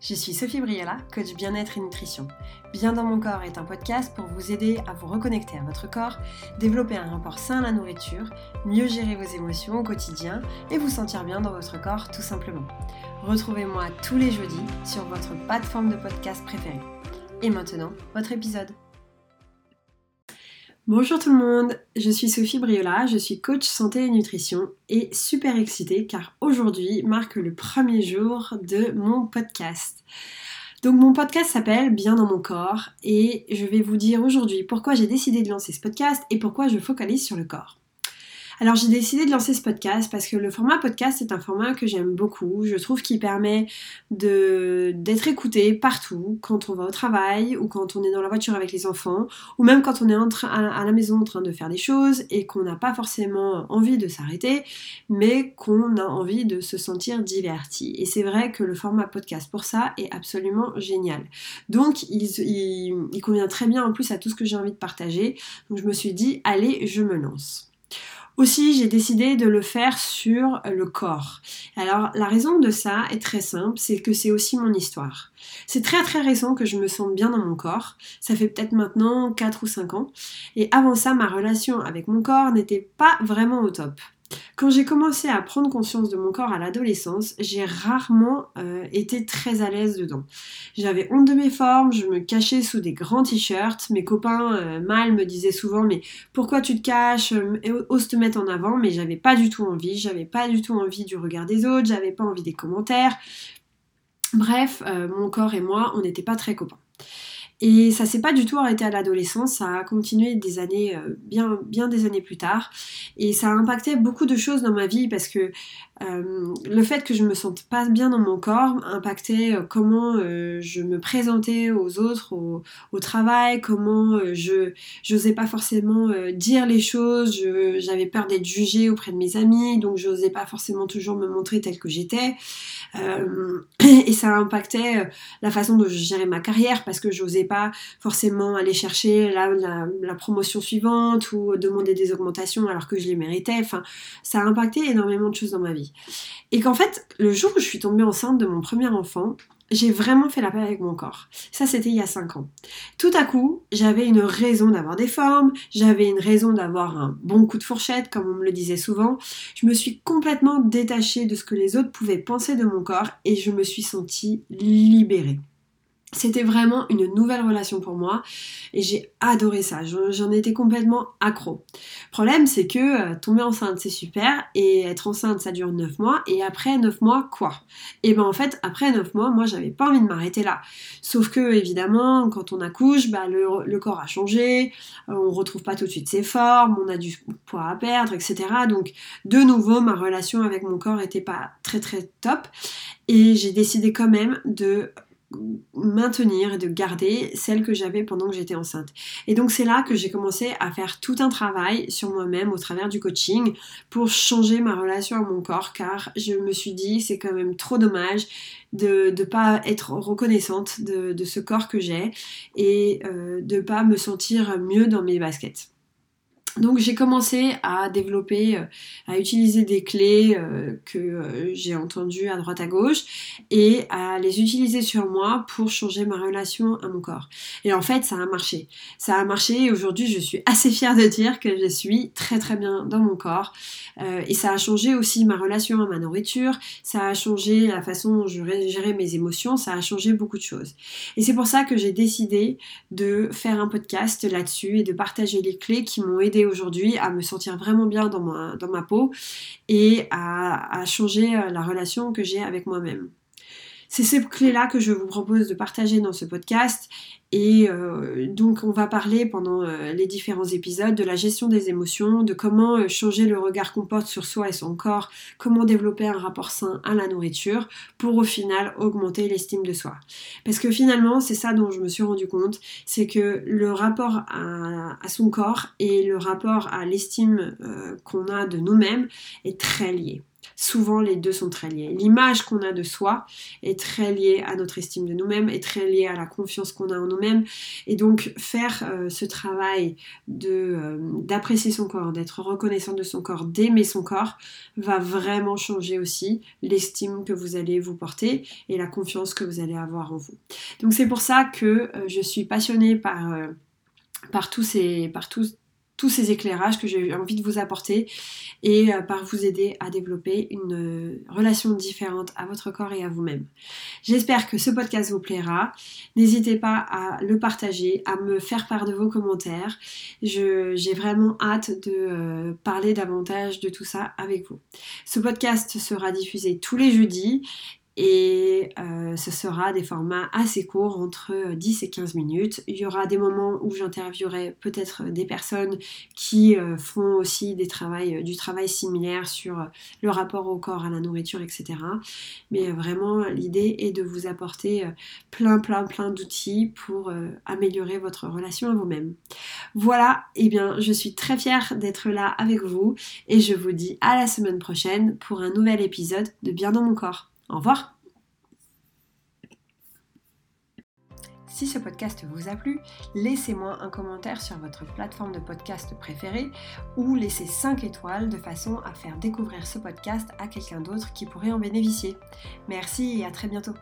Je suis Sophie Briella, coach bien-être et nutrition. Bien dans mon corps est un podcast pour vous aider à vous reconnecter à votre corps, développer un rapport sain à la nourriture, mieux gérer vos émotions au quotidien et vous sentir bien dans votre corps tout simplement. Retrouvez-moi tous les jeudis sur votre plateforme de podcast préférée. Et maintenant, votre épisode. Bonjour tout le monde, je suis Sophie Briola, je suis coach santé et nutrition et super excitée car aujourd'hui marque le premier jour de mon podcast. Donc mon podcast s'appelle Bien dans mon corps et je vais vous dire aujourd'hui pourquoi j'ai décidé de lancer ce podcast et pourquoi je focalise sur le corps. Alors j'ai décidé de lancer ce podcast parce que le format podcast est un format que j'aime beaucoup. Je trouve qu'il permet d'être écouté partout, quand on va au travail ou quand on est dans la voiture avec les enfants ou même quand on est à la maison en train de faire des choses et qu'on n'a pas forcément envie de s'arrêter, mais qu'on a envie de se sentir diverti. Et c'est vrai que le format podcast pour ça est absolument génial. Donc il convient très bien en plus à tout ce que j'ai envie de partager. Donc je me suis dit, allez, je me lance. Aussi, j'ai décidé de le faire sur le corps. Alors, la raison de ça est très simple, c'est que c'est aussi mon histoire. C'est très très récent que je me sente bien dans mon corps. Ça fait peut-être maintenant 4 ou 5 ans. Et avant ça, ma relation avec mon corps n'était pas vraiment au top. Quand j'ai commencé à prendre conscience de mon corps à l'adolescence, j'ai rarement euh, été très à l'aise dedans. J'avais honte de mes formes, je me cachais sous des grands t-shirts. Mes copains euh, mal me disaient souvent mais pourquoi tu te caches euh, Ose te mettre en avant, mais j'avais pas du tout envie. J'avais pas du tout envie du regard des autres, j'avais pas envie des commentaires. Bref, mon corps et moi, on n'était pas très copains. Et ça s'est pas du tout arrêté à l'adolescence, ça a continué des années, euh, bien, bien des années plus tard. Et ça a impacté beaucoup de choses dans ma vie parce que euh, le fait que je me sente pas bien dans mon corps impactait euh, comment je me présentais aux autres au, au travail, comment je j'osais pas forcément dire les choses, j'avais peur d'être jugée auprès de mes amis, donc j'osais pas forcément toujours me montrer telle que j'étais. et ça impactait la façon dont je gérais ma carrière parce que j'osais pas forcément aller chercher la, la, promotion suivante ou demander des augmentations alors que je les méritais. Enfin, ça a impacté énormément de choses dans ma vie. Et qu'en fait, le jour où je suis tombée enceinte de mon premier enfant, j'ai vraiment fait la paix avec mon corps. Ça, c'était il y a 5 ans. Tout à coup, j'avais une raison d'avoir des formes, j'avais une raison d'avoir un bon coup de fourchette, comme on me le disait souvent. Je me suis complètement détachée de ce que les autres pouvaient penser de mon corps et je me suis sentie libérée. C'était vraiment une nouvelle relation pour moi et j'ai adoré ça. J'en étais complètement accro. Problème, c'est que euh, tomber enceinte, c'est super et être enceinte, ça dure 9 mois et après 9 mois, quoi? Et ben en fait, après 9 mois, moi, j'avais pas envie de m'arrêter là. Sauf que, évidemment, quand on accouche, bah, le, corps a changé, euh, on retrouve pas tout de suite ses formes, on a du poids à perdre, etc. Donc, de nouveau, ma relation avec mon corps était pas très très top et j'ai décidé quand même de maintenir et de garder celle que j'avais pendant que j'étais enceinte. Et donc c'est là que j'ai commencé à faire tout un travail sur moi-même au travers du coaching pour changer ma relation à mon corps car je me suis dit c'est quand même trop dommage de ne pas être reconnaissante de, ce corps que j'ai et euh, de pas me sentir mieux dans mes baskets. Donc j'ai commencé à développer, euh, à utiliser des clés euh, que euh, j'ai entendues à droite à gauche et à les utiliser sur moi pour changer ma relation à mon corps. Et en fait, ça a marché. Ça a marché et aujourd'hui, je suis assez fière de dire que je suis très très bien dans mon corps. et ça a changé aussi ma relation à ma nourriture, ça a changé la façon dont je gérais mes émotions, ça a changé beaucoup de choses. Et c'est pour ça que j'ai décidé de faire un podcast là-dessus et de partager les clés qui m'ont aidé aujourd'hui à me sentir vraiment bien dans ma, peau et à, à changer euh, la relation que j'ai avec moi-même. C'est ces clés-là que je vous propose de partager dans ce podcast. Et euh, donc on va parler pendant euh, les différents épisodes de la gestion des émotions, de comment euh, changer le regard qu'on porte sur soi et son corps, comment développer un rapport sain à la nourriture pour au final augmenter l'estime de soi. Parce que finalement c'est ça dont je me suis rendu compte, c'est que le rapport à, à, son corps et le rapport à l'estime qu'on a de nous-mêmes est très lié. Souvent les deux sont très liés. L'image qu'on a de soi est très liée à notre estime de nous-mêmes, est très liée à la confiance qu'on a en nous-mêmes. Et donc faire euh, ce travail euh, d'apprécier son corps, d'être reconnaissant de son corps, d'aimer son corps, va vraiment changer aussi l'estime que vous allez vous porter et la confiance que vous allez avoir en vous. Donc c'est pour ça que euh, je suis passionnée par, par tous ces... Par tous ces éclairages que j'ai envie de vous apporter et euh, par vous aider à développer une euh, relation différente à votre corps et à vous-même. J'espère que ce podcast vous plaira. N'hésitez pas à le partager, à me faire part de vos commentaires. j'ai vraiment hâte de euh, parler davantage de tout ça avec vous. Ce podcast sera diffusé tous les jeudis et euh, ce sera des formats assez courts, entre 10 et 15 minutes. Il y aura des moments où j'interviewerai peut-être des personnes qui euh, font aussi du travail similaire sur le rapport au corps, à la nourriture, etc. Mais vraiment, l'idée est de vous apporter euh, plein, plein, plein d'outils pour améliorer votre relation à vous-même. Voilà, et eh bien, je suis très fière d'être là avec vous et je vous dis à la semaine prochaine pour un nouvel épisode de Bien dans mon corps. Au revoir Si ce podcast vous a plu, laissez-moi un commentaire sur votre plateforme de podcast préférée ou laissez 5 étoiles de façon à faire découvrir ce podcast à quelqu'un d'autre qui pourrait en bénéficier. Merci et à très bientôt.